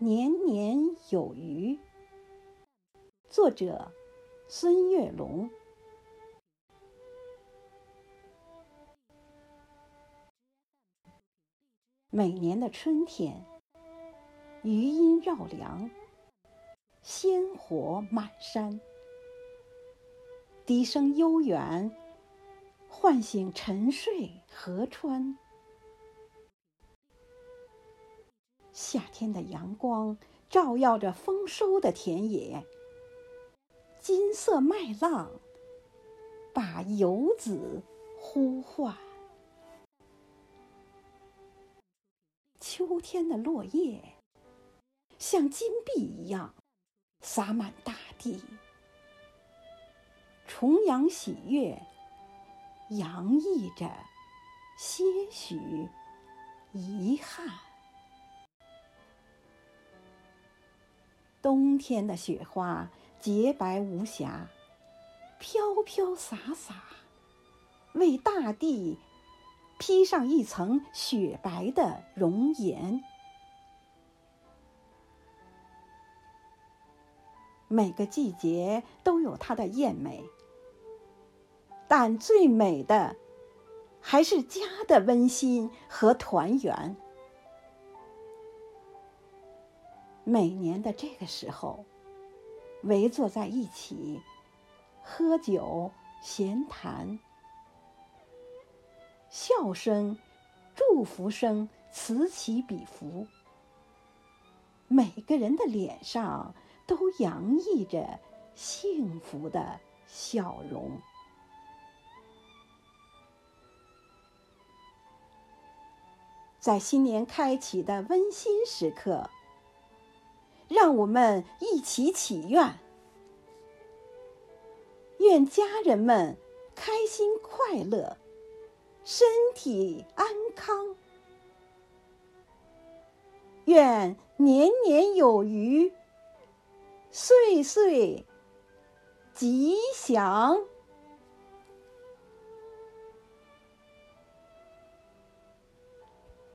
年年有余。作者：孙月龙。每年的春天，余音绕梁，鲜活满山，笛声悠远，唤醒沉睡河川。夏天的阳光照耀着丰收的田野，金色麦浪把游子呼唤。秋天的落叶像金币一样洒满大地，重阳喜悦洋溢着些许遗憾。冬天的雪花洁白无瑕，飘飘洒洒，为大地披上一层雪白的容颜。每个季节都有它的艳美，但最美的还是家的温馨和团圆。每年的这个时候，围坐在一起，喝酒、闲谈，笑声、祝福声此起彼伏，每个人的脸上都洋溢着幸福的笑容。在新年开启的温馨时刻。让我们一起祈愿，愿家人们开心快乐，身体安康，愿年年有余，岁岁吉祥。